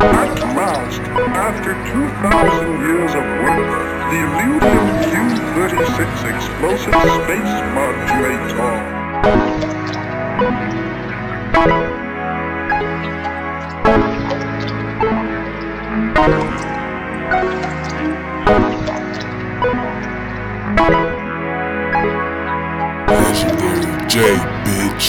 At last, after 2,000 years of work, the Illudium Q-36 explosive space modulator. Legendary J, bitch.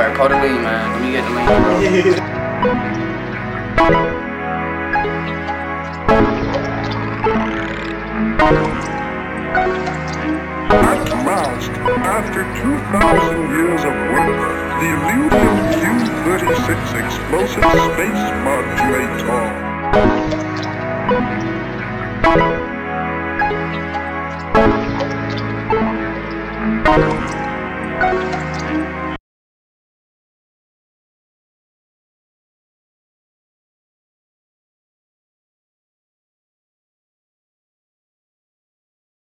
Alright, call the lead, man. Let me get the lead, bro. At last, after 2,000 years of work, the Illudium Q-36 explosive space modulator.